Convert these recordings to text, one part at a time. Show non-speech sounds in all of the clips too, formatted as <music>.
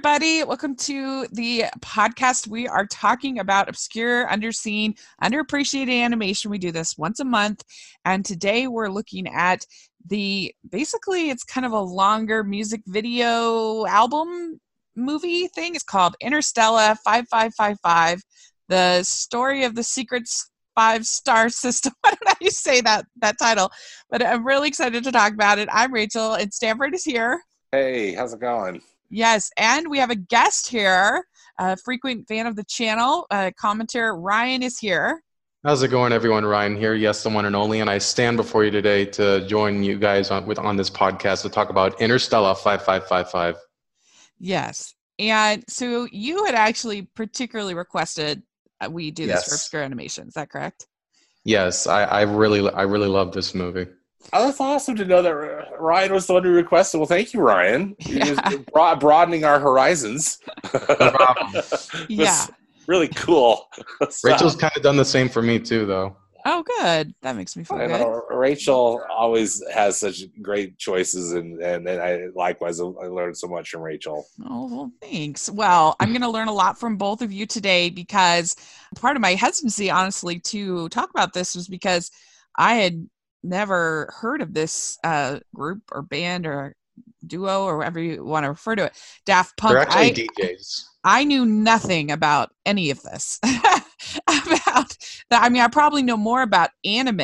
everybody. Welcome to the podcast. We are talking about obscure, underseen, underappreciated animation. We do this once a month. And today we're looking at the basically, it's kind of a longer music video album movie thing. It's called Interstellar 5555 The Story of the Secrets five star system. <laughs> I don't know how you say that that title, but I'm really excited to talk about it. I'm Rachel, and Stanford is here. Hey, how's it going? Yes, and we have a guest here, a frequent fan of the channel, uh, commentator Ryan is here. How's it going, everyone? Ryan here, yes, the one and only, and I stand before you today to join you guys on with on this podcast to talk about Interstellar five five five five. Yes, and so you had actually particularly requested uh, we do this Yes. for obscure animation. Is that correct? Yes, I, I really I really love this movie. Oh, that's awesome to know that Ryan was the one who requested. Well, thank you, Ryan. You're just Yeah. <laughs> broad- broadening our horizons. problem. <laughs> Yeah. really cool. <laughs> Rachel's kind of done the same for me too, though. Oh, good. That makes me feel I good. know, Rachel always has such great choices, and and, and I likewise I learned so much from Rachel. Oh, well, thanks. Well, I'm going to learn a lot from both of you today because part of my hesitancy, honestly, to talk about this was because I had never heard of this uh, group or band or duo or whatever you want to refer to it. Daft Punk. They're actually I, DJs. I knew nothing about any of this. <laughs> about that. I mean, I probably know more about anime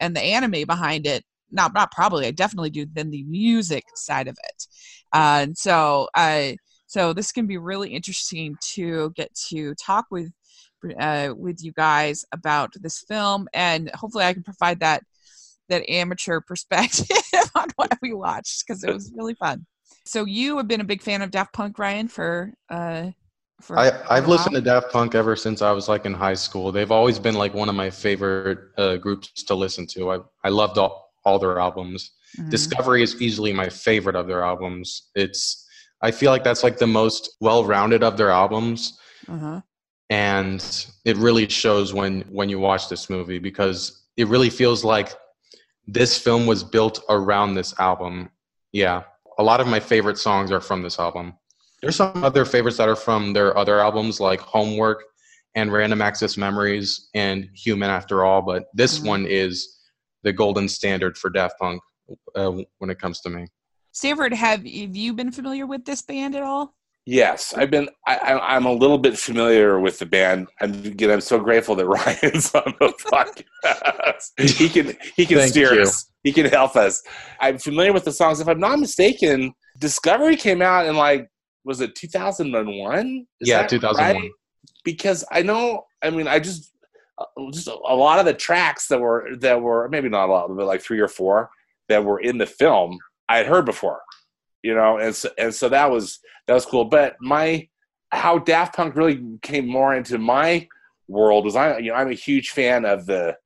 and the anime behind it. Not, not probably. I definitely do than the music side of it. Uh, and so, uh, so this can be really interesting to get to talk with uh, with you guys about this film, and hopefully, I can provide that that amateur <laughs> perspective on what we watched because it was really fun. So you have been a big fan of Daft Punk, Ryan, for uh, for I, I've listened to? Daft Punk ever since I was like in high school. They've always been like one of my favorite uh, groups to listen to. I, I loved all, all their albums. Mhm. Discovery is easily my favorite of their albums. It's I feel like that's like the most well-rounded of their albums Uh-huh. and it really shows when when you watch this movie because it really feels like this film was built around this album. Yeah. A lot of my favorite songs are from this album. There's some other favorites that are from their other albums like Homework and Random Access Memories and Human After All, but this Mhm. one is the golden standard for Daft Punk uh, when it comes to me. Stanford, have, have you been familiar with this band at all? Yes, I've been. I, I'm a little bit familiar with the band. I'm again. I'm so grateful that <laughs> Ryan's on the podcast. he can he can Thank steer you. us. He can help us. I'm familiar with the songs. If I'm not mistaken, Discovery came out in like was it 2001? Is yeah, 2001. right? Because I know. I mean, I just just a lot of the tracks that were that were maybe not a lot, but like three or four that were in the film I had heard before. You know, and so, and so that was that was cool. But my how Daft Punk really came more into my world was I you know I'm a huge fan of the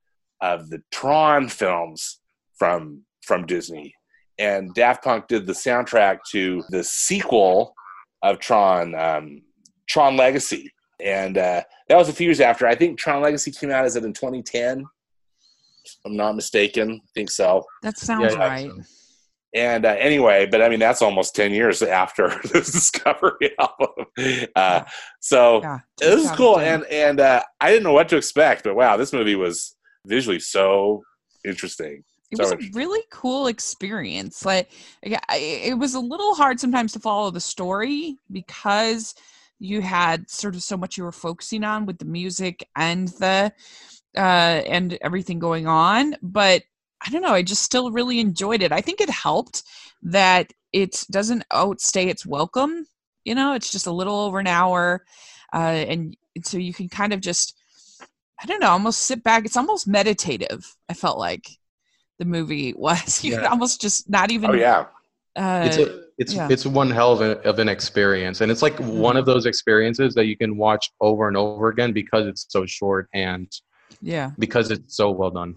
of the Tron films from from Disney, and Daft Punk did the soundtrack to the sequel of Tron um, Tron Legacy, and uh, that was a few years after. I think Tron Legacy came out is it in 2010? I'm not mistaken. I think so. That sounds Yeah, right. And uh, anyway, but I mean that's almost ten years after <laughs> the Discovery album. Uh, so Yeah. this is cool, and and uh, I didn't know what to expect, but wow, this movie was visually so interesting. it so was a really cool experience. Like, it was a little hard sometimes to follow the story because you had sort of so much you were focusing on with the music and the uh, and everything going on. But I don't know. I just still really enjoyed it. I think it helped that it doesn't outstay its welcome. You know, it's just a little over an hour, uh, and so you can kind of just. I don't know, almost sit back. It's almost meditative. I felt like the movie <laughs> was. You could almost just not even. Oh yeah, Uh, it's a, it's yeah. it's one hell of, a, of an experience and it's like one of those experiences that you can watch over and over again because it's so short and yeah. because it's so well done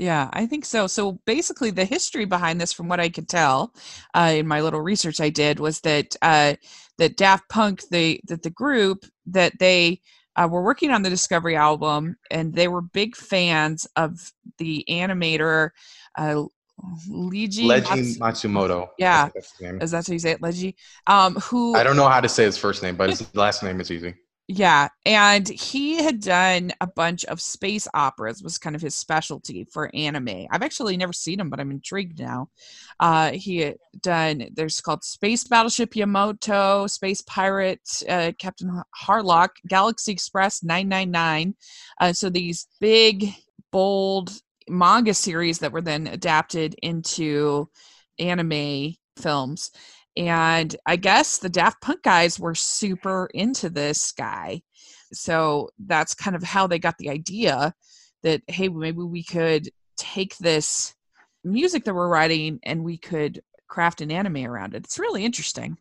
Yeah, I think so. So basically, the history behind this, from what I could tell uh, in my little research I did, was that uh, that Daft Punk, they that the group that they uh, were working on the Discovery album, and they were big fans of the animator uh, Leiji Leiji Matsu- Matsumoto. Yeah. That's his name. is that how you say it, Leiji? Um, who I don't know how to say his first name, but his last name is easy. Yeah, and he had done a bunch of space operas was kind of his specialty for anime. I've actually never seen him, but I'm intrigued now. Uh, he had done there's called Space Battleship Yamato, Space Pirate, uh, Captain Harlock, Galaxy Express 999. Uh, so these big, bold manga series that were then adapted into anime films and I guess the Daft Punk guys were super into this guy. So that's kind of how they got the idea that, hey, maybe we could take this music that we're writing and we could craft an anime around it. It's really interesting.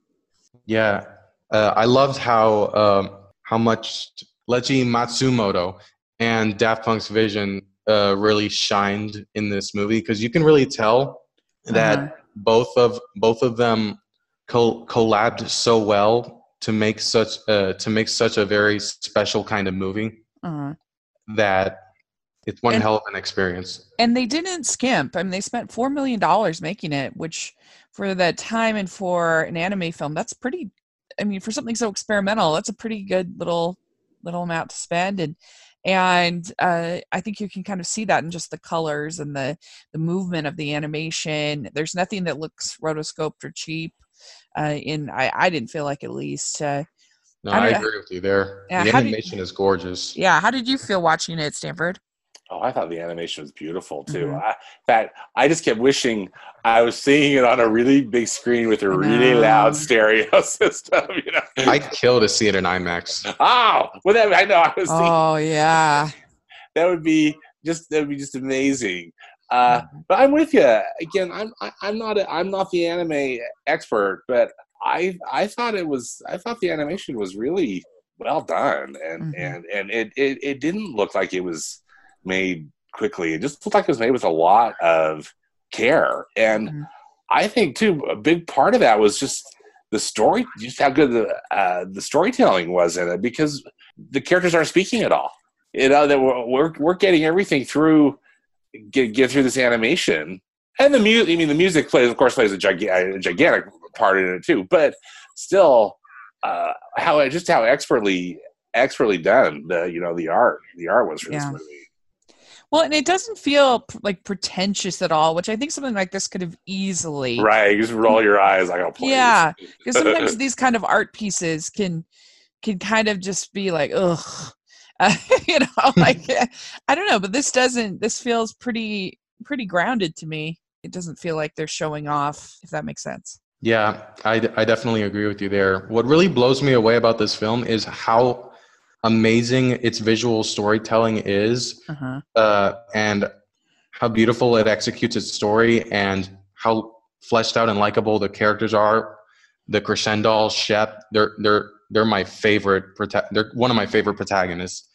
Yeah, uh, I loved how um, how much Leiji Matsumoto and Daft Punk's vision uh, really shined in this movie because you can really tell that Uh-huh. both of both of them col- collabed so well to make such uh, to make such a very special kind of movie Uh, that it's one And- hell of an experience. and they didn't skimp. I mean, they spent $4 million making it, which for that time and for an anime film, that's pretty, I mean, for something so experimental, that's a pretty good little, little amount to spend. And, and uh, I think you can kind of see that in just the colors and the the movement of the animation. There's nothing that looks rotoscoped or cheap. Uh, in I, I didn't feel like at least. Uh, No, I I, agree with you there. Yeah, the how do you- animation is gorgeous. yeah, how did you feel watching it, at Stanford? Oh, I thought the animation was beautiful too. Mhm. I, that I just kept wishing I was seeing it on a really big screen with a I really know. loud stereo <laughs> system. You know, I'd kill to see it in IMAX. oh, well, that, I know I was thinking Oh yeah, <laughs> that would be just that would be just amazing. Uh, but I'm with you again. I'm I, I'm not a, I'm not the anime expert, but I I thought it was I thought the animation was really well done, and Mhm. and and it, it it didn't look like it was made quickly. It just looked like it was made with a lot of care, and Mhm. I think too a big part of that was just the story, just how good the uh, the storytelling was in it, because the characters aren't speaking at all. You know that we're we're, we're getting everything through get get through this animation, and the music. I mean, the music plays, of course, plays a, giga- a gigantic part in it too. But still, uh, how just how expertly expertly done the you know the art the art was for Yeah. this movie. Well, and it doesn't feel like pretentious at all, which I think something like this could have easily. Right, you just roll your eyes like, oh, please. Yeah, because sometimes <laughs> these kind of art pieces can can kind of just be like, ugh, uh, <laughs> you know, <laughs> like eh, I don't know, but this doesn't. This feels pretty pretty grounded to me. It doesn't feel like they're showing off, if that makes sense. Yeah, I, I definitely agree with you there. What really blows me away about this film is how amazing its visual storytelling is Uh-huh. uh, and how beautiful it executes its story and how fleshed out and likable the characters are. The Crescendol, Shep, they're they're they're my favorite. prota- They're one of my favorite protagonists,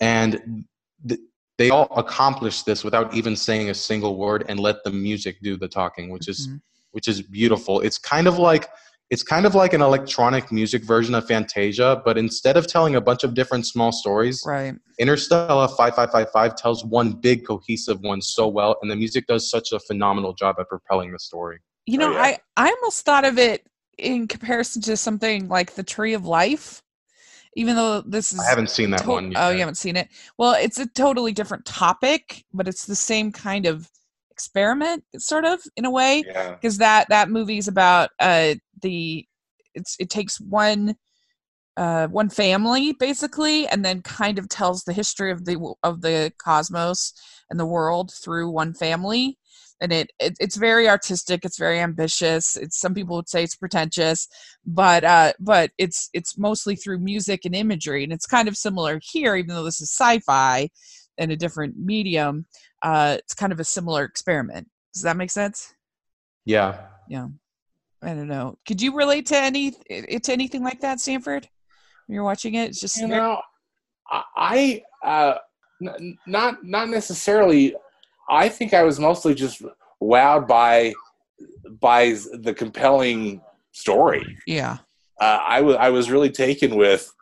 and th- they all accomplish this without even saying a single word and let the music do the talking, which is Mhm. which is beautiful. It's kind of like it's kind of like an electronic music version of Fantasia, but instead of telling a bunch of different small stories, Right. Interstellar 5555 tells one big cohesive one so well, and the music does such a phenomenal job at propelling the story. You Oh, know, yeah. I I almost thought of it in comparison to something like the Tree of Life, even though this is I haven't seen that to- one. Oh, yet. you haven't seen it. Well, it's a totally different topic, but it's the same kind of experiment, sort of in a way, Yeah. because that that movie is about uh the it's it takes one uh one family basically, and then kind of tells the history of the of the cosmos and the world through one family. And it, it it's very artistic. It's very ambitious. It's some people would say it's pretentious, but uh, but it's it's mostly through music and imagery, and it's kind of similar here, even though this is sci-fi and a different medium. Uh, it's kind of a similar experiment. Does that make sense? Yeah. Yeah. I don't know. Could you relate to any to anything like that, Stanford? When you're watching it, it's just you know i uh not not necessarily i think i was mostly just wowed by by the compelling story yeah, uh, I was I was really taken with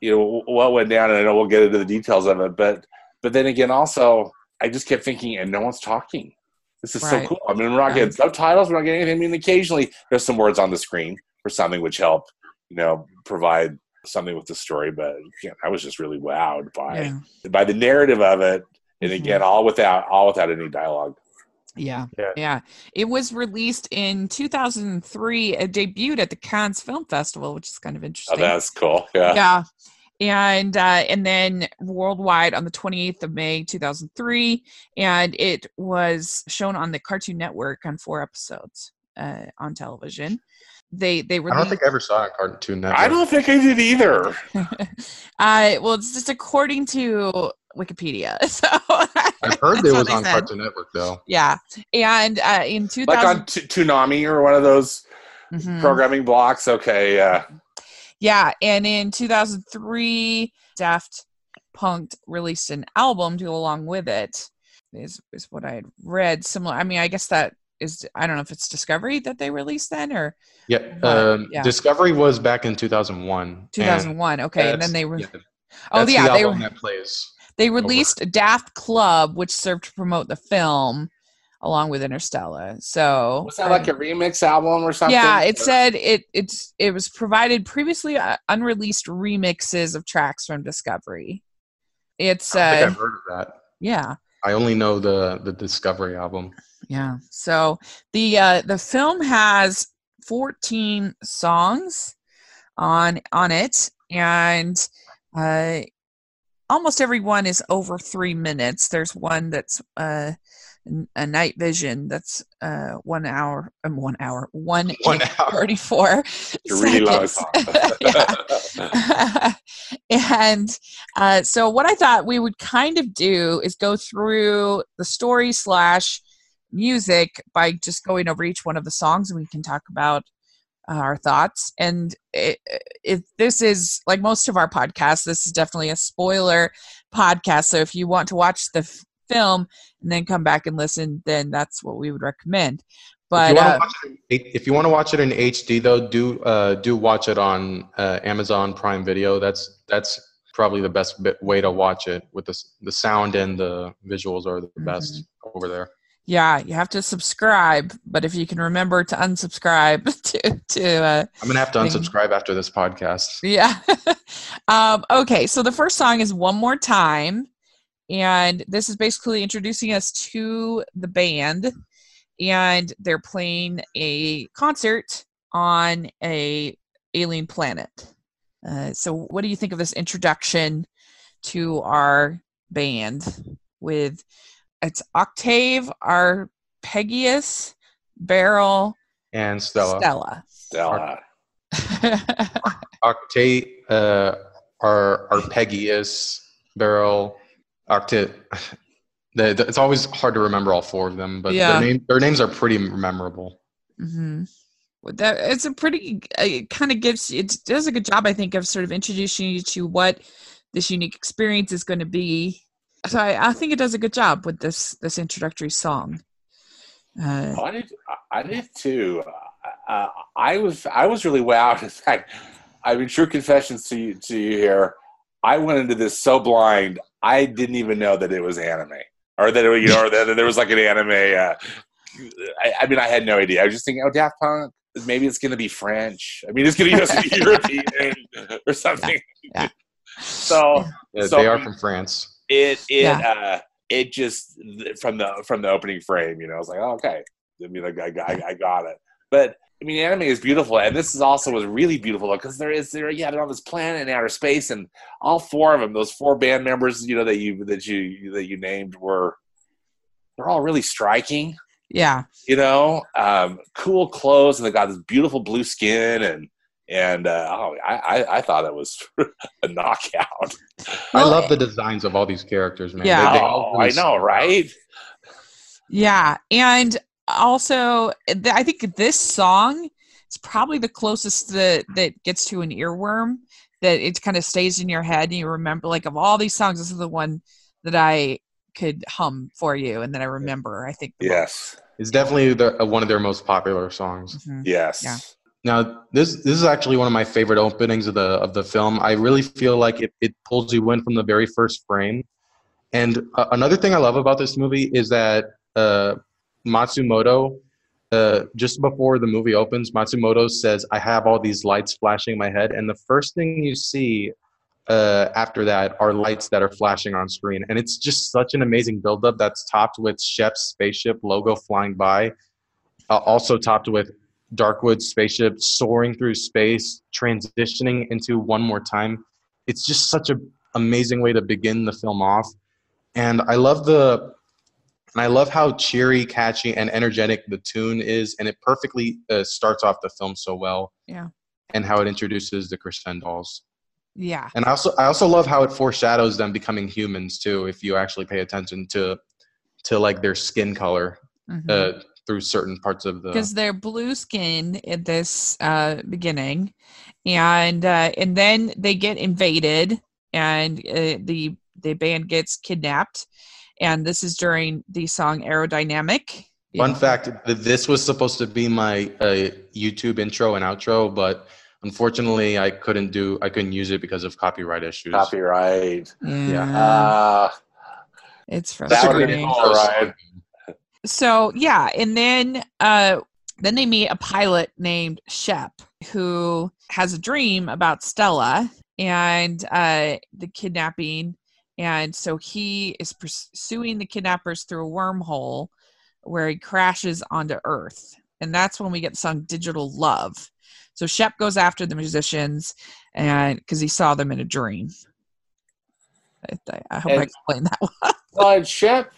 you know what went down and i know we'll get into the details of it but but then again also i just kept thinking and no one's talking This is so cool. I mean, we're not getting Right. subtitles. We're not getting anything. I mean, occasionally there's some words on the screen for something which help, you know, provide something with the story. But again, I was just really wowed by Yeah. by the narrative of it, and Mhm. again, all without all without any dialogue. Yeah. Yeah. Yeah. It was released in 2003. It debuted at the Cannes Film Festival, which is kind of interesting. Oh, that's cool. Yeah. yeah. And uh, and then worldwide on the 28th of May 2003, and it was shown on the Cartoon Network on four episodes uh, on television. They they were. I don't think I ever saw it on Cartoon Network. I don't think I did either. <laughs> uh, well, it's just according to Wikipedia. <laughs> So <laughs> I've heard that's it was on said. Cartoon Network though. Yeah, and uh, in 2000, Like on T- Toonami or one of those Mhm. programming blocks. Okay. Yeah. Yeah, and in 2003, Daft Punk released an album to go along with it. Is is what I had read. Similar. I mean, I guess that is. I don't know if it's Discovery that they released then or Yeah, But, um, yeah. Discovery was back in 2001. 2001. Okay, and then they were. yeah, oh that's yeah, the they album were. that plays. They released Daft Club, which served to promote the film, along with Interstellar. So Was that like a remix album or something? Yeah, it said it it's it was provided previously uh, unreleased remixes of tracks from Discovery. It's I don't think uh I've heard of that. yeah. I only know the the Discovery album. Yeah. So the uh the film has 14 songs on on it and uh almost every one is over 3 minutes. There's one that's uh a night vision that's uh 1 hour um, 1 hour 1 One hour. 34 <laughs> It's a really long seconds. <laughs> yeah. <laughs> and uh, so what I thought we would kind of do is go through the story slash music by just going over each one of the songs, and we can talk about uh, our thoughts. And if this is like most of our podcasts, this is definitely a spoiler podcast. So if you want to watch the f- film and then come back and listen, then that's what we would recommend. But if, you uh, want to watch it in, if you want to watch it in HD though, do uh, do watch it on uh, Amazon Prime Video. That's that's probably the best bit, way to watch it with the the sound and the visuals are the best Mm-hmm. over there. Yeah, you have to subscribe. But if you can remember to unsubscribe <laughs> to to uh, I'm gonna have to Thing. unsubscribe after this podcast. Yeah. <laughs> um, okay, so the first song is One More Time. And this is basically introducing us to the band. And they're playing a concert on a alien planet. Uh, so what do you think of this introduction to our band with it's Octave, Arpegius, Baryl, And Stella, Stella. Stella. <laughs> Octave, uh, Ar- Arpegius, Baryl, Octave. The, the- it's always hard to remember all four of them, but Yeah. their, name, their names are pretty memorable. hmm That it's a pretty uh, it kind of gives it does a good job, I think, of sort of introducing you to what this unique experience is going to be. So I, I think it does a good job with this this introductory song. Uh, Oh, I did. I did too. Uh, I was. I was really wowed. <laughs> In fact, I mean, true confessions to you. To you here, I went into this so blind. I didn't even know that it was anime, or that it, you know, or that there was like an anime. Uh, I, I mean, I had no idea. I was just thinking, oh, Daft Punk. Maybe it's going to be French. I mean, it's going to be <laughs> European or something. Yeah. <laughs> So Yeah, So- they are from France. It it Yeah. uh it just from the from the opening frame you know i was like oh, okay. I mean like, I, got, I got it. But i mean anime is beautiful and this is also was really beautiful because there is there yeah they're on this planet in outer space and all four of them those four band members you know that you that you that you named were they're all really striking. Yeah, you know um cool clothes and they got this beautiful blue skin and and uh, oh, I, I I thought it was <laughs> a knockout. I love the designs of all these characters, man. Yeah. They- they all Oh, I really know, right? yeah, and also th- I think this song is probably the closest that that gets to an earworm that it kind of stays in your head and you remember like of all these songs this is the one that I could hum for you and that I remember I think the Yes, It's definitely the, uh, one of their most popular songs. most. Mhm. yes. Yeah. Now, this this is actually one of my favorite openings of the of the film. I really feel like it, it pulls you in from the very first frame. And uh, another thing I love about this movie is that uh, Matsumoto, uh, just before the movie opens, Matsumoto says, "I have all these lights flashing in my head," and the first thing you see uh, after that are lights that are flashing on screen, and it's just such an amazing buildup that's topped with Shep's spaceship logo flying by, uh, also topped with Darkwood's spaceship soaring through space, transitioning into one more time. It's just such an amazing way to begin the film off, and I love the and I love how cheery, catchy, and energetic the tune is, and it perfectly uh, starts off the film so well. Yeah. And how it introduces the Crescendolls. Yeah. And I also I also love how it foreshadows them becoming humans too. If you actually pay attention to to like their skin color Mhm. uh, through certain parts of the because they're blue skin at this uh, beginning, and uh, and then they get invaded, and uh, the the band gets kidnapped, and this is during the song "Aerodynamic." Fun fact: this was supposed to be my uh, YouTube intro and outro, but unfortunately, I couldn't do I couldn't use it because of copyright issues. Copyright. Yeah, Uh, it's that would be frustrating. cool, right? So yeah and then uh then they meet a pilot named shep who has a dream about stella and uh the kidnapping and so he is pursuing the kidnappers through a wormhole where he crashes onto earth and that's when we get the song digital love. So shep goes after the musicians and because he saw them in a dream. I, I hope i And- explained that one <laughs> Well, Shep,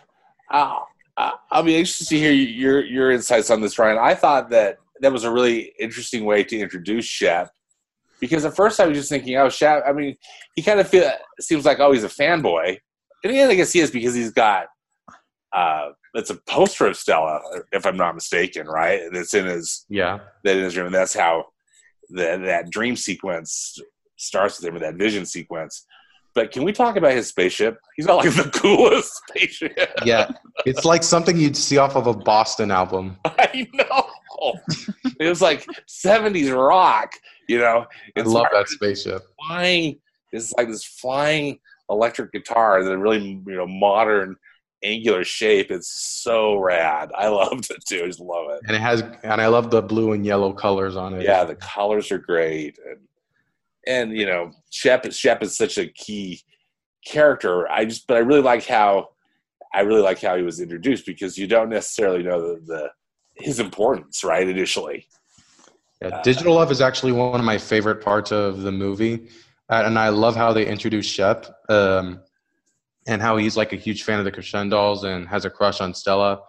uh, I'll be interested to hear your your insights on this, Ryan. I thought that that was a really interesting way to introduce Shep, because at first I was just thinking, oh, Shep. I mean, he kind of feel seems like oh, he's a fanboy, and yeah, I guess he is because he's got uh, it's a poster of Stella, if I'm not mistaken, right? That's in his Yeah, that in his room. That's how the, that dream sequence starts with him, or that vision sequence. But can we talk about his spaceship? He's got like the <laughs> coolest spaceship. yeah. it's like something you'd see off of a Boston album. <laughs> I know. it was like 70s rock, you know. I It's love like that spaceship. flying. It's like this flying electric guitar, the really you know modern angular shape. It's so rad. I loved it too. I just love it. And it has, and I love the blue and yellow colors on it. Yeah, the colors are great, and and you know, Shep Shep is such a key character. I just, but I really like how I really like how he was introduced because you don't necessarily know the, the his importance right initially. Yeah, Digital Love is actually one of my favorite parts of the movie, uh, and I love how they introduce Shep, um, and how he's like a huge fan of the Crescendolls and has a crush on Stella,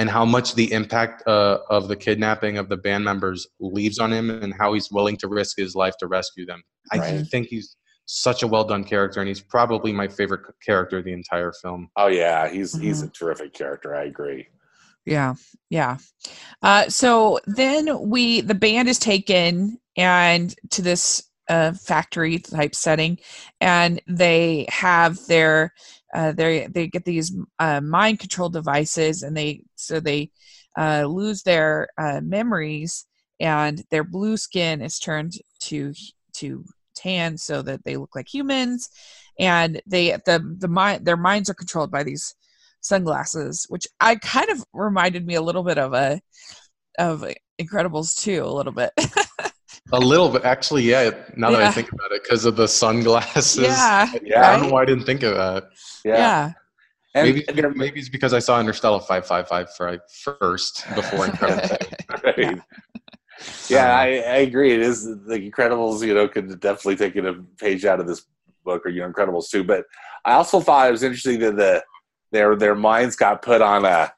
and how much the impact uh, of the kidnapping of the band members leaves on him, and how he's willing to risk his life to rescue them. I think he's such a well done character, and he's probably my favorite character of the entire film. Oh yeah, he's he's a Mm-hmm. terrific character. I agree. Yeah, yeah. Uh, so then we the band is taken and to this uh, factory type setting, and they have their uh, they they get these uh, mind control devices, and they so they uh, lose their uh, memories, and their blue skin is turned to to tan so that they look like humans, and they the the mind their minds are controlled by these sunglasses, which I kind of reminded me a little bit of a of Incredibles 2, a little bit. <laughs> A little bit, actually, yeah. Now that I think about it, because of the sunglasses, yeah, yeah. <laughs> I don't know why I didn't think of that. yeah. yeah, And, maybe and they're- maybe it's because I saw Interstellar five five five first before Incredible. <laughs> <laughs> Right. Yeah, um, I, I agree. It is the Incredibles. You know, could definitely take a page out of this book, or you know, Incredibles 2. But I also thought it was interesting that the their their minds got put on a.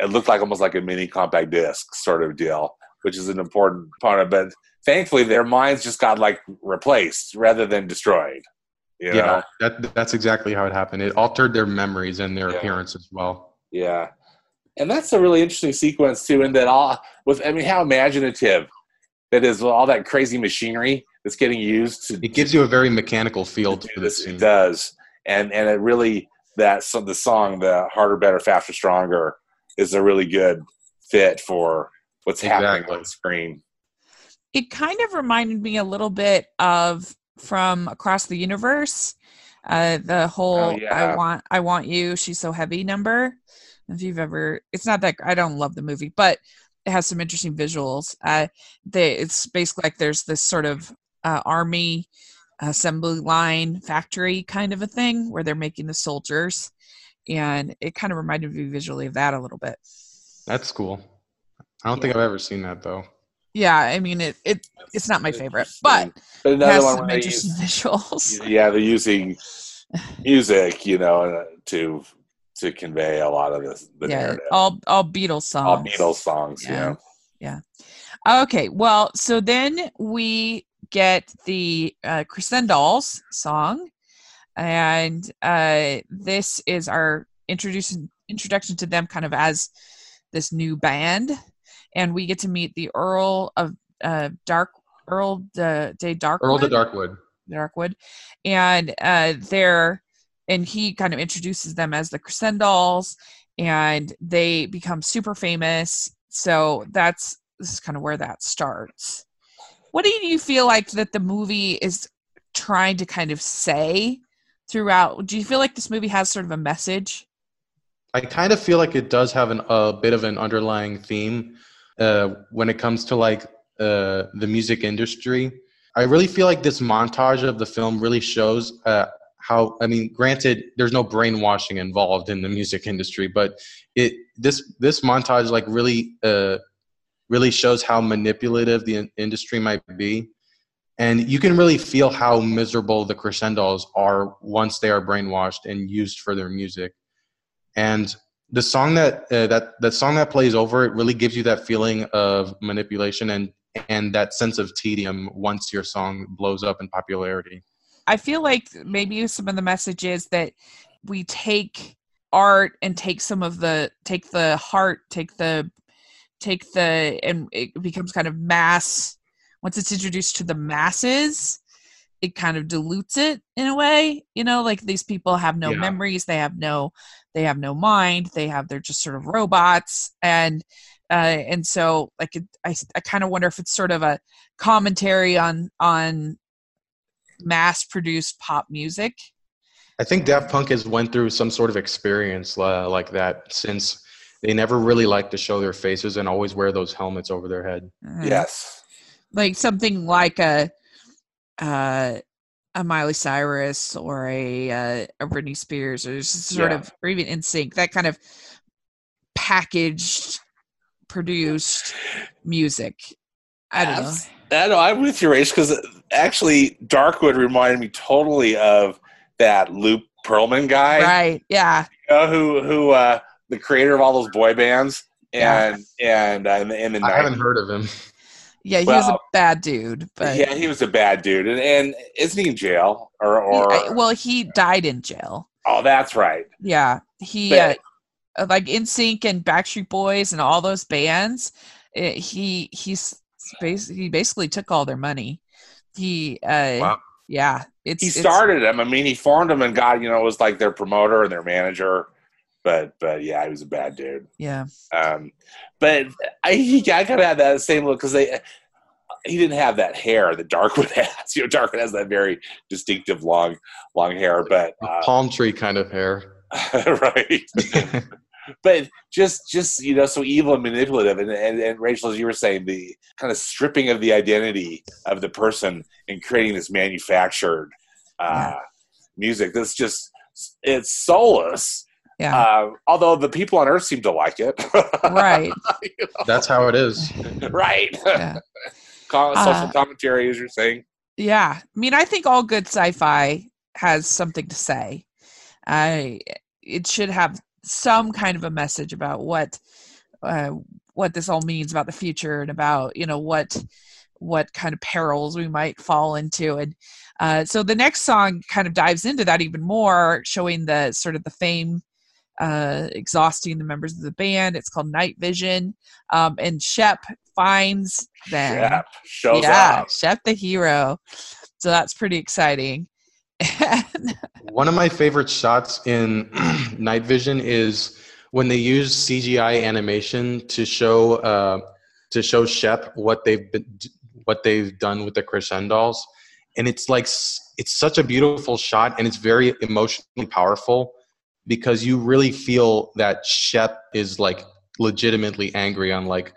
It looked like almost like a mini compact disc sort of deal, which is an important part of. it. Thankfully, their minds just got like replaced rather than destroyed. You know? yeah, that that's exactly how it happened. It altered their memories and their Yeah. appearance as well. Yeah, and that's a really interesting sequence too. And that all with I mean, how imaginative that is. All that crazy machinery that's getting used to. It gives you a very mechanical feel to this scene. It does, and and it really that so the song, the harder, better, faster, stronger, is a really good fit for what's happening Exactly. on screen. It kind of reminded me a little bit of from Across the Universe, uh, the whole Oh, yeah. "I want I want you, she's so heavy" number, If you've ever, it's not that I don't love the movie, but it has some interesting visuals. Uh, they it's basically like there's this sort of uh, army assembly line factory kind of a thing where they're making the soldiers, and it kind of reminded me visually of that a little bit. That's cool. I don't think I've ever seen that though. Yeah, I mean it. It it's not my favorite, but But another has one some interesting use, visuals. <laughs> yeah, they're using <sighs> music, you know, to to convey a lot of this, the yeah, narrative. all all Beatles songs. All Beatles songs, Yeah. yeah. Okay, well, so then we get the uh, Crescendolls song, and uh, this is our introduction introduction to them, kind of as this new band, and we get to meet the Earl of uh, Dark Earl de, de Darkwood. Earl de Darkwood. Darkwood, and uh, they're and he kind of introduces them as the Crescendolls, and they become super famous. So that's this is kind of where that starts. What do you feel like that the movie is trying to kind of say throughout? Do you feel like this movie has sort of a message? I kind of feel like it does have an, a bit of an underlying theme uh, when it comes to like uh, the music industry. I really feel like this montage of the film really shows uh, how. I mean, granted, there's no brainwashing involved in the music industry, but it this this montage like really uh, really shows how manipulative the in- industry might be, and you can really feel how miserable the Crescendolls are once they are brainwashed and used for their music and the song that uh, that that song that plays over it really gives you that feeling of manipulation and and that sense of tedium once your song blows up in popularity. I feel like maybe some of the messages that we take art and take some of the take the heart, take the take the and it becomes kind of mass once it's introduced to the masses it kind of dilutes it in a way you know like these people have no Yeah. memories they have no they have no mind they have they're just sort of robots and uh and so like it, i i kind of wonder if it's sort of a commentary on on mass produced pop music I think Daft Punk has went through some sort of experience uh, like that since they never really like to show their faces and always wear those helmets over their head. Uh, Yes. like something like a uh a Miley Cyrus or a uh, a Britney Spears or sort Yeah. of or even NSYNC that kind of packaged produced music i don't know Abs- I know I'm with you, Rach, because actually Darkwood reminded me totally of that Lou Pearlman guy, right yeah you know, who who uh, the creator of all those boy bands, Yeah. and and uh, in the, in the I haven't heard of him. Yeah he was a bad dude but yeah, he was a bad dude, and, and isn't he in jail or he- or? I- well he died in jail oh, that's right. yeah he uh, But- uh, like NSYNC and backstreet boys and all those bands eh, he he's bas- he basically took all their money he uh Wow. yeah it's he it's- started them. I mean, he formed them and got you know was like their promoter and their manager, but but yeah, he was a bad dude. yeah Um, but I he I kind of had that same look because they he didn't have that hair that Darkwood <laughs> has. You know, Darkwood has that very distinctive long long hair, but A uh, palm tree kind of hair. <laughs> right. <laughs> but just just you know so evil and manipulative and, and and rachel as you were saying the kind of stripping of the identity of the person and creating this manufactured uh music that's just it's soulless yeah. Uh, although the people on earth seem to like it. <laughs> Right. You That's how it is. <laughs> right. Yeah. <laughs> Com- social Uh, commentary as you're saying. yeah. I mean i think all good sci-fi has something to say. I it should have some kind of a message about what uh, what this all means about the future and about you know what what kind of perils we might fall into. And uh, so the next song kind of dives into that even more showing the sort of the fame uh, exhausting the members of the band. It's called night vision. Um, and shep finds them. Shep shows yeah up. Shep the hero. So that's pretty exciting. <laughs> One of my favorite shots in <clears throat> Night Vision is when they use CGI animation to show uh, to show Shep what they've been, what they've done with the Crescendolls, and it's like it's such a beautiful shot, and it's very emotionally powerful. Because you really feel that Shep is like legitimately angry on like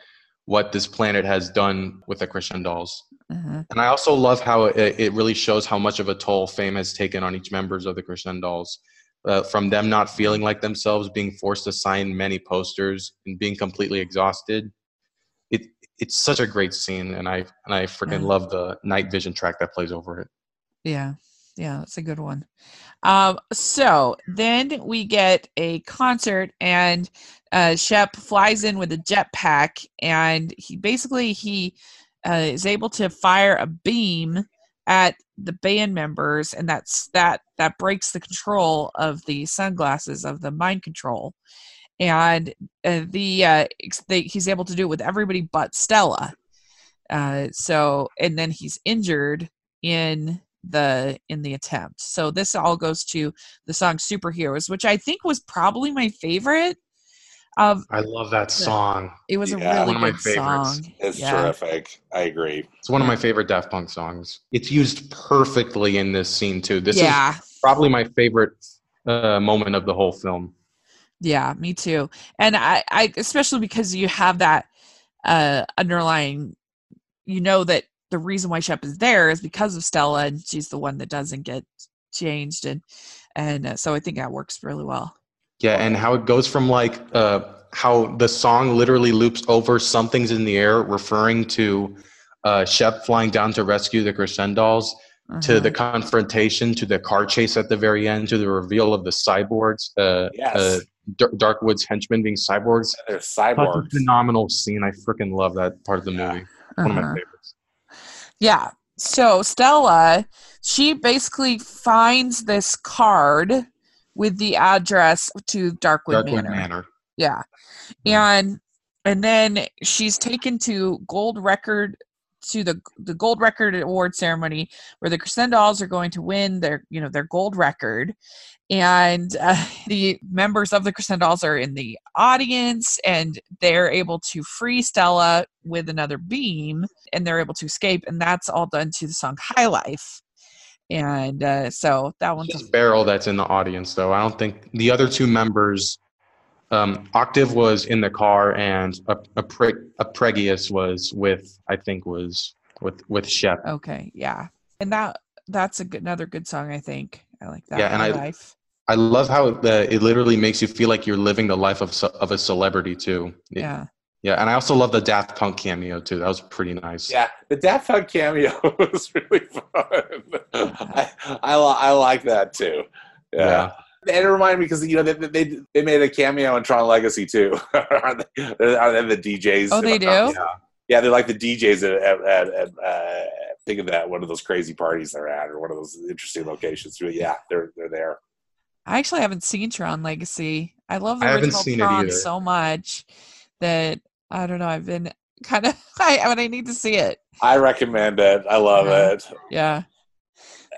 what this planet has done with the Crescendolls. Uh-huh. And I also love how it, it really shows how much of a toll fame has taken on each members of the Crescendolls. Uh, from them not feeling like themselves, being forced to sign many posters, and being completely exhausted. It it's such a great scene, and I and I freaking Yeah. love the night vision track that plays over it. Yeah, yeah, that's a good one. Um, so then we get a concert, and uh, Shep flies in with a jetpack, and he basically he uh, is able to fire a beam at the band members, and that's that that breaks the control of the sunglasses of the mind control, and uh, the uh, they, he's able to do it with everybody but Stella. Uh, so and then he's injured in the in the attempt. So this all goes to the song Superheroes, which I think was probably my favorite of I love that song. it was a really one of my good favorites. song. It's Yeah. terrific. I agree. It's one of my favorite Daft Punk songs. It's used perfectly in this scene too. This is probably my favorite uh, moment of the whole film. yeah, me too. And I, I especially because you have that uh underlying you know that the reason why Shep is there is because of Stella and she's the one that doesn't get changed and and uh, so I think that works really well. Yeah, and how it goes from like uh, how the song literally loops over something's in the air, referring to uh, Shep flying down to rescue the Crescendolls, to Uh-huh. the confrontation, to the car chase at the very end, to the reveal of the cyborgs, uh, Yes. uh, Dar- Darkwood's henchmen being cyborgs. They're Such a cyborgs. phenomenal scene. I freaking love that part of the Yeah. movie. One of my Uh-huh. favorites. Yeah. So Stella, she basically finds this card with the address to Darkwood, Darkwood Manor. Manor. Yeah. And and then she's taken to gold record to the the gold record award ceremony where the Crescendolls are going to win their you know their gold record and uh, <laughs> the members of the Crescendolls are in the audience and they're able to free Stella with another beam and they're able to escape and that's all done to the song High Life and uh, so that one's a Just Baryl that's in the audience, though. I don't think the other two members, um, Octave was in the car, and a, a, Pre- Arpegius was with, I think, was with with Shep. Okay, yeah, and that that's a good another good song. I think I like that. Yeah, and I- life. I love how the, it literally makes you feel like you're living the life of of a celebrity too. It- Yeah, yeah, and I also love the Daft Punk cameo too. That was pretty nice. Yeah, the Daft Punk cameo <laughs> was really fun. <laughs> I, I, I like that too. Yeah. And it reminded me because you know they, they they made a cameo in Tron Legacy too. <laughs> Aren't they? Are they the DJs? Oh, they do? Yeah. Yeah, they're like the DJs at, at, at, at uh, think of that one of those crazy parties they're at, or one of those interesting locations. Yeah, they're they're there. I actually haven't seen Tron Legacy. I love the I haven't original seen it Tron either. so much that I don't know. I've been <laughs> kind of I, I mean I need to see it. I recommend it. I love Yeah. it. Yeah,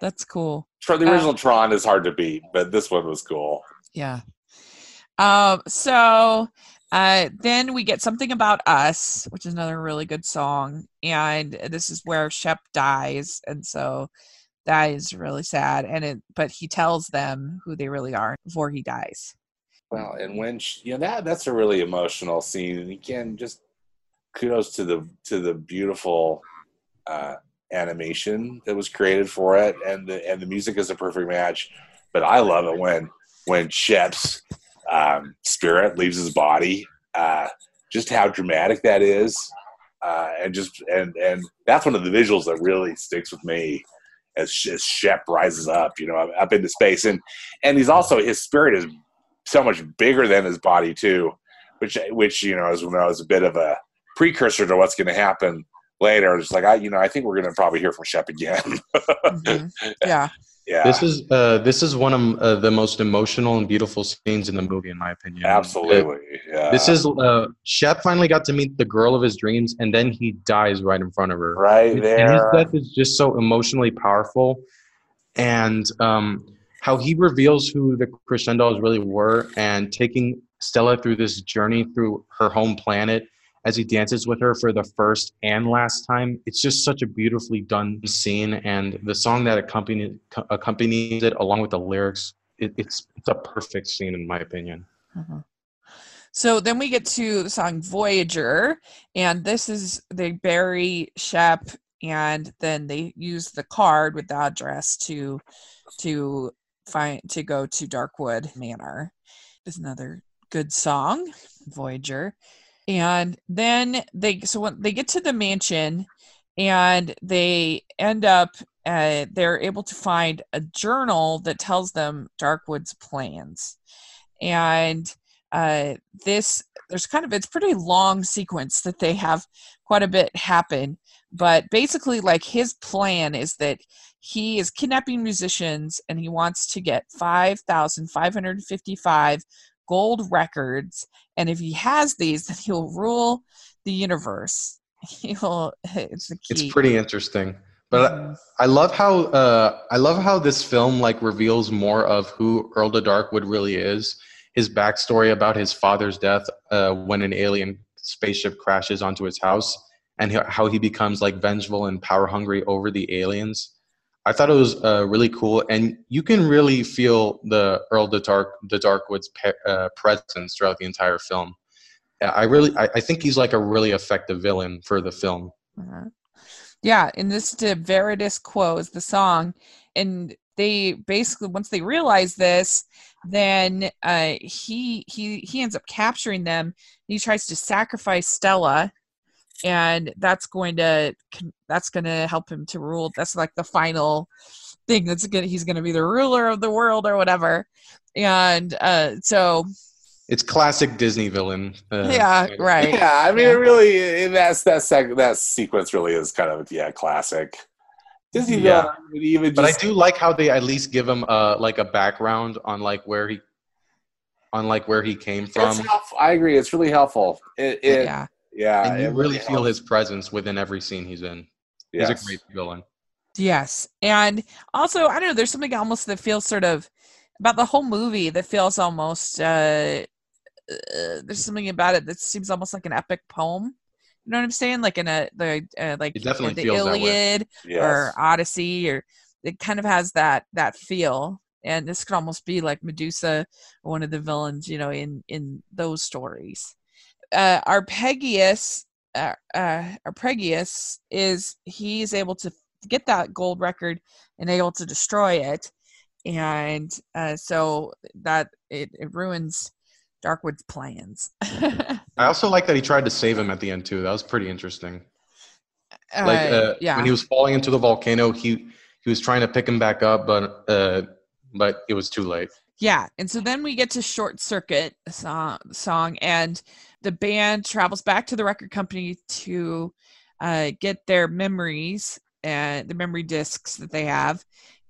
that's cool. Tr- The original Tron is hard to beat, but this one was cool. Yeah. Um. So, uh, then we get something about us, which is another really good song, and this is where Shep dies, and so that is really sad. And it, but he tells them who they really are before he dies. Well, and when she, you know that that's a really emotional scene, and again, just kudos to the to the beautiful uh, animation that was created for it, and the and the music is a perfect match. But I love it when when Shep's um, spirit leaves his body, uh, just how dramatic that is, uh, and just and and that's one of the visuals that really sticks with me as, as Shep rises up, you know, up into space, and and he's also his spirit is so much bigger than his body too, which which you know is is a bit of a precursor to what's going to happen later. It's like I you know I think we're going to probably hear from Shep again. <laughs> Mhm. Yeah. Yeah, This is uh, this is one of uh, the most emotional and beautiful scenes in the movie, in my opinion. Uh, absolutely. Yeah, This is uh, Shep finally got to meet the girl of his dreams, and then he dies right in front of her. right And- And his death is just so emotionally powerful, and um, how he reveals who the Crescendolls really were, and taking Stella through this journey through her home planet as he dances with her for the first and last time. It's just such a beautifully done scene, and the song that accompanies accompanies it, along with the lyrics, it, it's it's a perfect scene in my opinion. Uh-huh. So then we get to the song Voyager, and this is they bury Shep, and then they use the card with the address to to find to go to Darkwood Manor. Is another good song, Voyager. And then they so when they get to the mansion and they end up uh, they're able to find a journal that tells them Darkwood's plans. And uh, this there's kind of it's pretty long sequence that they have quite a bit happen but basically like his plan is that he is kidnapping musicians and he wants to get 5555 gold records and if he has these <laughs> then he'll rule the universe <laughs> he'll it's, it's pretty interesting but mm-hmm. I, I, love how uh, I love how this film like reveals more of who Earl the Darkwood really is his backstory about his father's death uh, when an alien spaceship crashes onto his house and how he becomes like vengeful and power hungry over the aliens. I thought it was uh, really cool, and you can really feel the Earl the Dark the Darkwood's pe- uh, presence throughout the entire film. I really, I, I, think he's like a really effective villain for the film. Uh-huh. Yeah, and this to Veridis Quo is the song, and they basically once they realize this, then uh, he he he ends up capturing them. He tries to sacrifice Stella, and that's going to that's going to help him to rule. That's like the final thing. That's good. He's going to be the ruler of the world or whatever. And uh, so it's classic Disney villain. Uh, yeah, right. Yeah, I mean, yeah. it really that's that sec- that sequence really is kind of yeah classic. Disney yeah. even but I do like how they at least give him uh like a background on like where he on like where he came from. I agree. It's really helpful. It, it yeah. Yeah. And you really, really feel his presence within every scene he's in. Yes. He's a great villain. Yes. And also, I don't know, there's something almost that feels sort of about the whole movie that feels almost uh, uh there's something about it that seems almost like an epic poem. You know what I'm saying? Like in a the uh, like it definitely the feels Iliad yes. or Odyssey, or it kind of has that that feel. And this could almost be like Medusa, one of the villains, you know, in in those stories. Uh, Arpegius, uh, uh, Arpegius is he's able to get that gold record and able to destroy it, and uh, so that it, it ruins Darkwood's plans. <laughs> I also like that he tried to save him at the end too. That was pretty interesting. Uh, like uh, yeah. when he was falling into the volcano, he he was trying to pick him back up, but uh, but it was too late. Yeah, and so then we get to Short Circuit song, song and the band travels back to the record company to uh, get their memories and the memory discs that they have,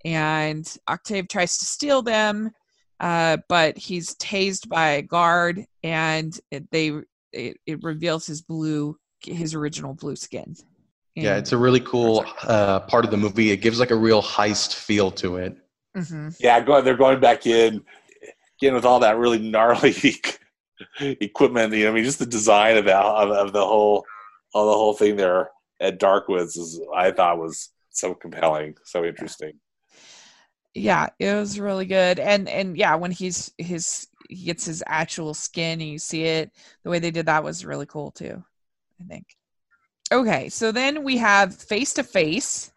and Octave tries to steal them uh, but he's tased by a guard, and it, they it, it, reveals his blue, his original blue skin. And yeah, it's a really cool uh, part of the movie. It gives like a real heist feel to it. Mm-hmm. Yeah, go, they're going back in, again with all that really gnarly <laughs> <laughs> equipment. You know, I mean, just the design of, of, of the whole, all the whole thing there at Darkwoods is, I thought was so compelling, so interesting. Yeah it was really good. And and yeah when he's his he gets his actual skin and you see it the way they did that was really cool too i think. Okay so then we have face to face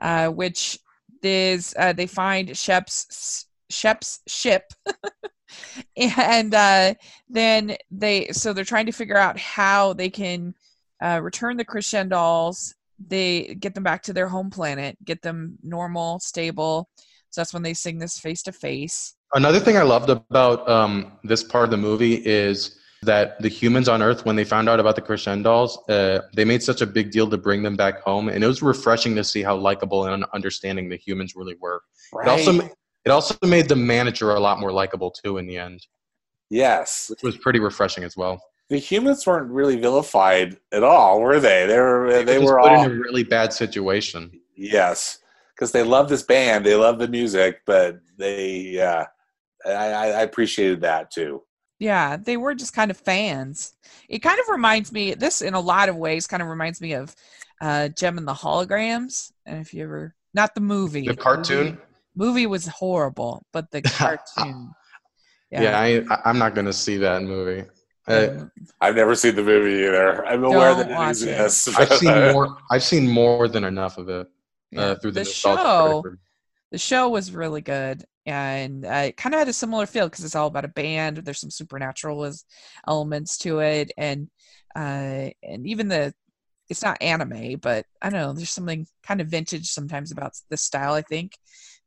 uh which is uh they find shep's shep's ship <laughs> <laughs> and uh then they so they're trying to figure out how they can uh return the Crescendolls they get them back to their home planet get them normal stable so that's when they sing this face to face. Another thing I loved about um, this part of the movie is that the humans on Earth, when they found out about the Crescendolls, uh, they made such a big deal to bring them back home, and it was refreshing to see how likable and understanding the humans really were. Right. It also it also made the manager a lot more likable too in the end. Yes, which was pretty refreshing as well. The humans weren't really vilified at all, were they? They were they, they were put all in a really bad situation. Yes, because they love this band, they love the music, but they, yeah, I, I appreciated that too. Yeah, they were just kind of fans. It kind of reminds me, this in a lot of ways kind of reminds me of uh, Jem and the Holograms. And if you ever, not the movie, the cartoon. movie was horrible, but the <laughs> cartoon. Yeah, I, I'm not gonna see that movie. Uh, um, I've never seen the movie either. I'm aware that Don't it watch it. exists. I've seen <laughs> more. I've seen more than enough of it yeah. uh, through the, the show. factor. the show was really good and uh, it kind of had a similar feel because it's all about a band there's some supernatural elements to it and uh, and even the it's not anime but i don't know there's something kind of vintage sometimes about the style i think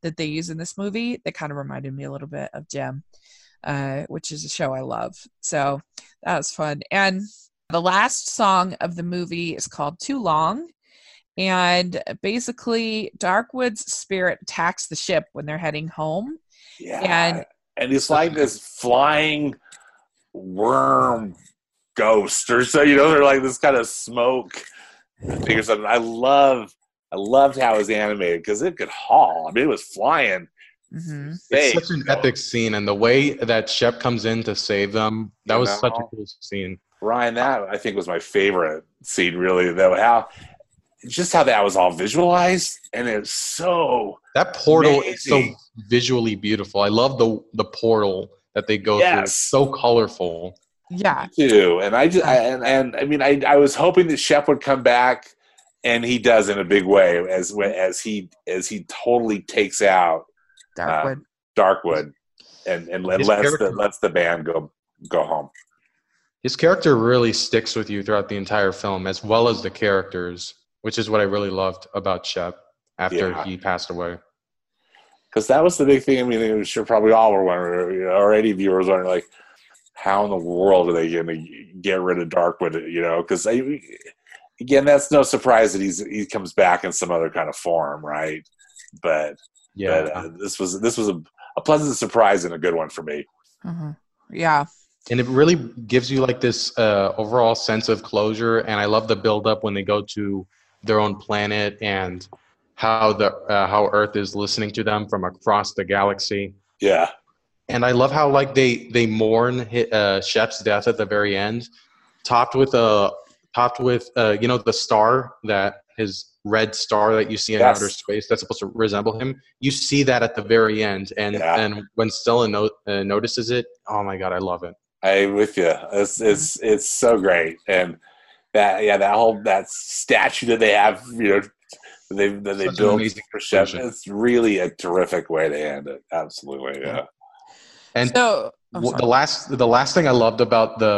that they use in this movie that kind of reminded me a little bit of Jem, uh, which is a show i love. So that was fun. And the last song of the movie is called too long. And basically darkwood's spirit attacks the ship when they're heading home. Yeah. And- And it's like this flying worm ghost or so, you know, they're like this kind of smoke. Thing or something. I love I loved how it was animated because it could haul. I mean, it was flying. hmm It's such an epic scene, and the way that Shep comes in to save them, that You was such a cool scene. Ryan, that I think was my favorite scene. Really, though, how just how that was all visualized, and it's so That portal is so visually beautiful. I love the the portal that they go through. It's so colorful. yeah too. And I just I, and and I mean I I was hoping that Shep would come back, and he does in a big way as mm-hmm. as he as he totally takes out darkwood uh, Darkwood, and and His lets character- the lets the band go go home. His character really sticks with you throughout the entire film, as well as the characters, which is what I really loved about Shep after Yeah. he passed away. Because that was the big thing. I mean, I'm sure probably all were wondering, or any viewers wondering, like, how in the world are they going to get rid of Darkwood? You know, because again, that's no surprise that he's he comes back in some other kind of form, right? But Yeah, But uh, this was this was a, a pleasant surprise and a good one for me. hmm yeah and it really gives you like this uh, overall sense of closure. And I love the build up when they go to their own planet and how the uh, how Earth is listening to them from across the galaxy. Yeah, and I love how like they they mourn hi- uh, Shep's death at the very end, topped with a topped with uh, you know the star that his red star that you see in Yes. outer space that's supposed to resemble him. You see that at the very end, and Yeah. and when Stella no- uh, notices it, oh my god, I love it. I'm with you. It's it's it's so great, and that yeah that whole that statue that they have, you know, they that they Such built for Shep. conclusion. It's really a terrific way to end it. Absolutely, yeah. And so oh, the last the last thing I loved about the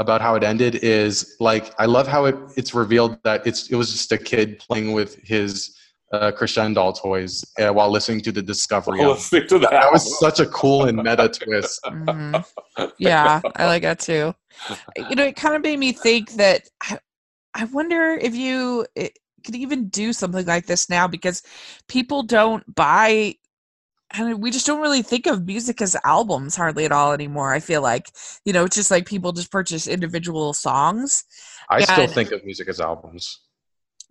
about how it ended is like I love how it it's revealed that it's it was just a kid playing with his uh, Crescendoll toys uh, while listening to the Discovery. Well, album. stick to that. that was such a cool and meta twist. <laughs> Mhm. yeah i like that too you know it kind of made me think that i, I wonder if you it, could even do something like this now because people don't buy and we just don't really think of music as albums hardly at all anymore i feel like you know it's just like people just purchase individual songs I still think of music as albums.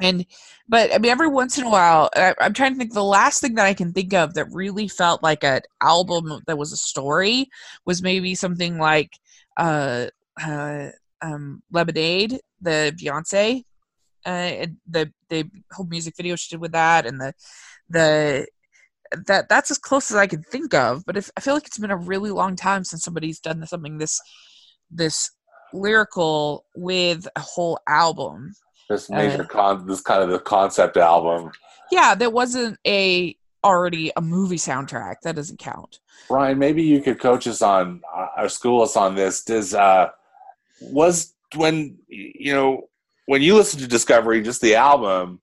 and but i mean every once in a while I, i'm trying to think the last thing that i can think of that really felt like an album that was a story was maybe something like uh, uh um lemonade the beyonce uh and the the whole music video she did with that and the the that that's as close as i can think of but if i feel like it's been a really long time since somebody's done something this this lyrical with a whole album this major uh, con. This kind of the concept album. yeah that wasn't a already a movie soundtrack that doesn't count Brian, maybe you could coach us on uh, or school us on this. Does uh, was when you know when you listen to Discovery, just the album,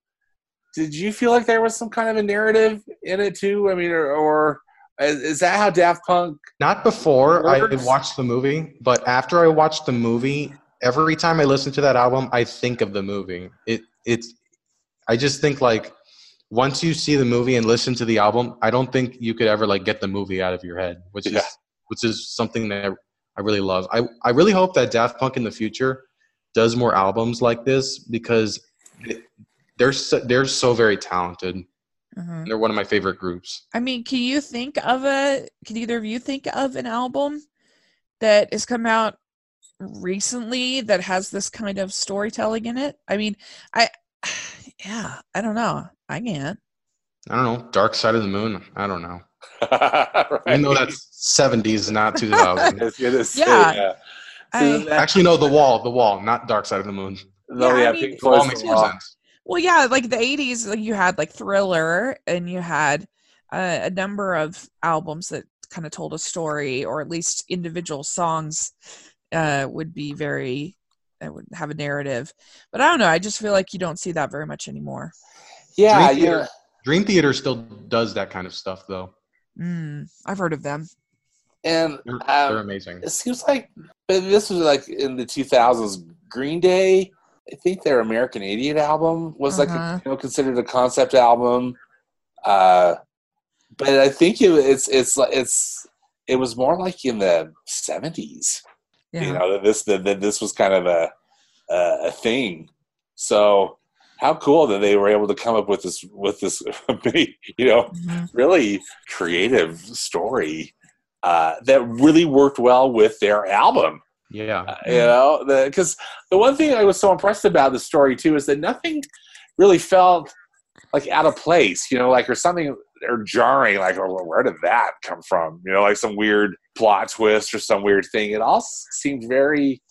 did you feel like there was some kind of a narrative in it too? I mean, or, or is, is that how Daft Punk? Not before I watched the movie, but after I watched the movie, every time I listen to that album, I think of the movie. It it's I just think like once you see the movie and listen to the album, I don't think you could ever like get the movie out of your head, which Yeah. is which is something that I really love. I I really hope that Daft Punk in the future does more albums like this because they- they're so, they're so very talented. Mhm. They're one of my favorite groups. i mean can you think of a can either of you think of an album that has come out recently that has this kind of storytelling in it i mean i <sighs> yeah i don't know i can't I don't know. Dark Side of the Moon. I don't know. <laughs> right. Even though that's 70s, not 2000. <laughs> It's gonna say, Yeah. yeah. I- Actually, no, The Wall. The Wall, not Dark Side of the Moon. no, Yeah, I mean, Pink The Wall Floyd's makes The more Wall. Sense. Well, yeah, like the '80s, like you had like Thriller, and you had uh, a number of albums that kind of told a story, or at least individual songs uh, would be very, uh, would have a narrative. But I don't know. I just feel like you don't see that very much anymore. Yeah, Dream Theater. yeah. Dream Theater still does that kind of stuff, though. Mm, I've heard of them. And They're, um, they're amazing. it seems like but this was like in the 2000s. Green Day, I think their American Idiot album was like Uh-huh. a, you know considered a concept album. Uh, but I think it, it's it's it's it was more like in the 70s. Yeah. You know that this that, that this was kind of a, a thing. So how cool that they were able to come up with this with this <laughs> you know Mhm. really creative story uh, that really worked well with their album. Yeah. Uh, you know, because the, one thing I was so impressed about the story too is that nothing really felt like out of place. You know, like or something or jarring. Like, oh, where did that come from? You know, like some weird plot twist or some weird thing. It all seemed very.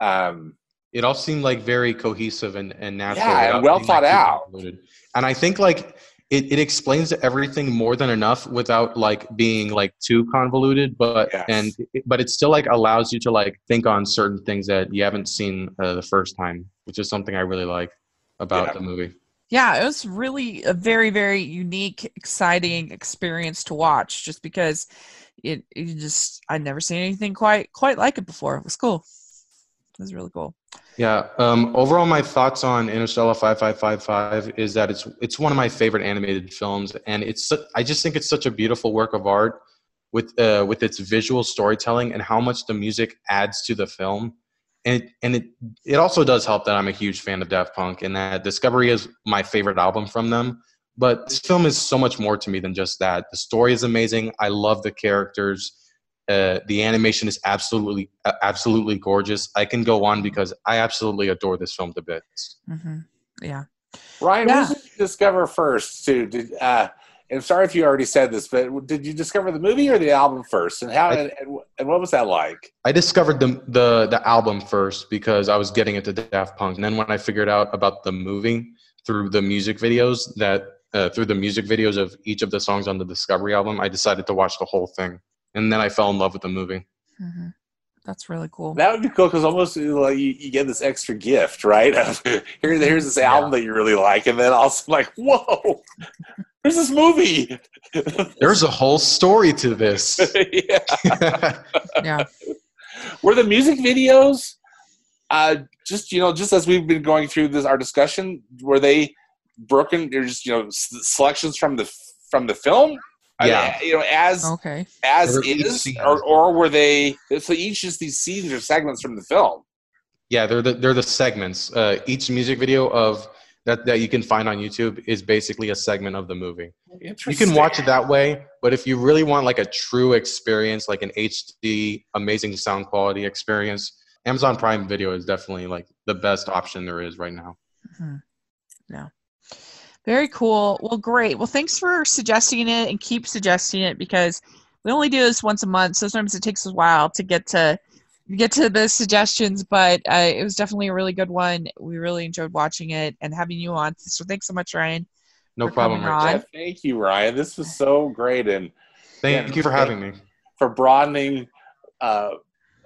Um, It all seemed like very cohesive and, and natural. Yeah, and well thought out. And I think like it, it explains everything more than enough without like being like too convoluted, but Yes. and but it still like allows you to like think on certain things that you haven't seen uh, the first time, which is something I really like about Yeah. the movie. Yeah, it was really a very, very unique, exciting experience to watch. Just because it, it just I'd never seen anything quite quite like it before. It was cool. It was really cool. Yeah. Um, overall, my thoughts on Interstellar 5555 is that it's it's one of my favorite animated films, and it's I just think it's such a beautiful work of art with uh, with its visual storytelling and how much the music adds to the film. And and it it also does help that I'm a huge fan of Daft Punk and that Discovery is my favorite album from them. But this film is so much more to me than just that. The story is amazing. I love the characters. Uh, the animation is absolutely uh, absolutely gorgeous. I can go on because I absolutely adore this film to bits. hmm Yeah. Ryan, Yeah. what did you discover first? Too did uh, and sorry if you already said this, but did you discover the movie or the album first? And how I- and, and, and what was that like? I discovered the, the the album first because I was getting into Daft Punk, and then when I figured out about the movie through the music videos that uh, through the music videos of each of the songs on the Discovery album, I decided to watch the whole thing, and then I fell in love with the movie. hmm That's really cool. That would be cool because almost like you, you get this extra gift, right? <laughs> Here, here's this album that you really like, and then also like, whoa, there's this movie. <laughs> There's a whole story to this. <laughs> yeah. yeah. Were the music videos uh, just you know just as we've been going through this our discussion were they broken or just you know s- selections from the from the film I Yeah. you know as Okay. as They were each is or, or were they so each just these scenes or segments from the film Yeah, they're the they're the segments. Uh, each music video of that that you can find on YouTube is basically a segment of the movie. You can watch it that way, but if you really want like a true experience, like an HD amazing sound quality experience, Amazon Prime Video is definitely like the best option there is right now. hmm Yeah. Very cool. Well, great. Well, thanks for suggesting it and keep suggesting it because we only do this once a month. So sometimes it takes a while to get to get to the suggestions, but uh, it was definitely a really good one. We really enjoyed watching it and having you on. So thanks so much, Ryan. No problem. coming Yeah, thank you ryan this was so great and Thank Yeah, you for having me. for broadening uh,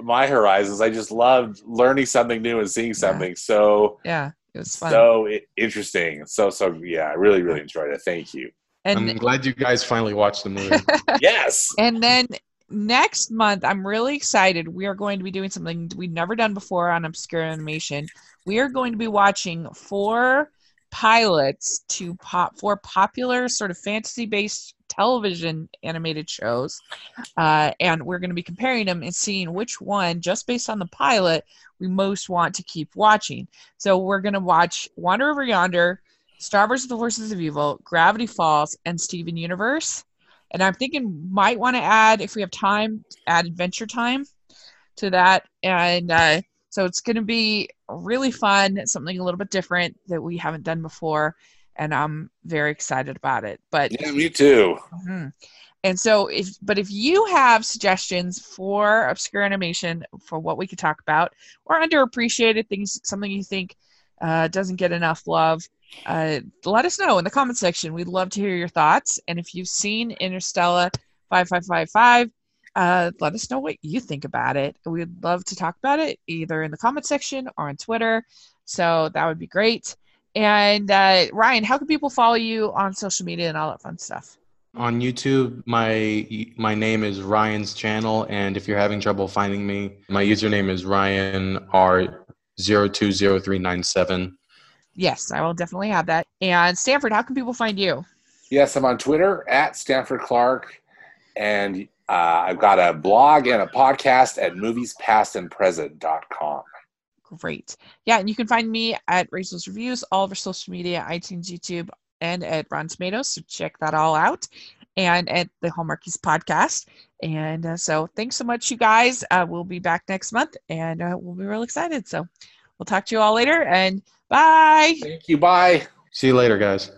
my horizons i just loved learning something new and seeing something so Yeah, it was fun. so interesting so so yeah i really really enjoyed it thank you and I'm glad you guys finally watched the movie. <laughs> yes And then next month, I'm really excited. We are going to be doing something we've never done before on Obscure Animation. We are going to be watching four pilots to pop four popular sort of fantasy-based television animated shows, uh, and we're going to be comparing them and seeing which one, just based on the pilot, we most want to keep watching. So we're going to watch Wander Over Yonder, Star vs. The Forces of Evil, Gravity Falls, and Steven Universe. And I'm thinking might want to add, if we have time, add Adventure Time to that. And uh, so it's going to be really fun, something a little bit different that we haven't done before. And I'm very excited about it. But Yeah, me too. Mhm. And so, if but if you have suggestions for obscure animation for what we could talk about, or underappreciated things, something you think uh, doesn't get enough love, uh, let us know in the comment section. We'd love to hear your thoughts. And if you've seen Interstellar five five five five, uh, let us know what you think about it. We'd love to talk about it either in the comment section or on Twitter. So that would be great. And uh, Ryan, how can people follow you on social media and all that fun stuff? On YouTube, my my name is Ryan's channel, and if you're having trouble finding me, my username is Ryan R zero two zero three nine seven. Yes, I will definitely have that. And Stanford, how can people find you? Yes, I'm on Twitter at Stanford Clark, and uh, I've got a blog and a podcast at moviespastandpresent.com. Great. Yeah, and you can find me at Rachel's Reviews, all of our social media, iTunes, YouTube, and at Rotten Tomatoes. So check that all out. And at the Hallmarkies podcast. And uh, so thanks so much, you guys. Uh, we'll be back next month and uh, we'll be real excited. So we'll talk to you all later and bye. Thank you. Bye. See you later, guys.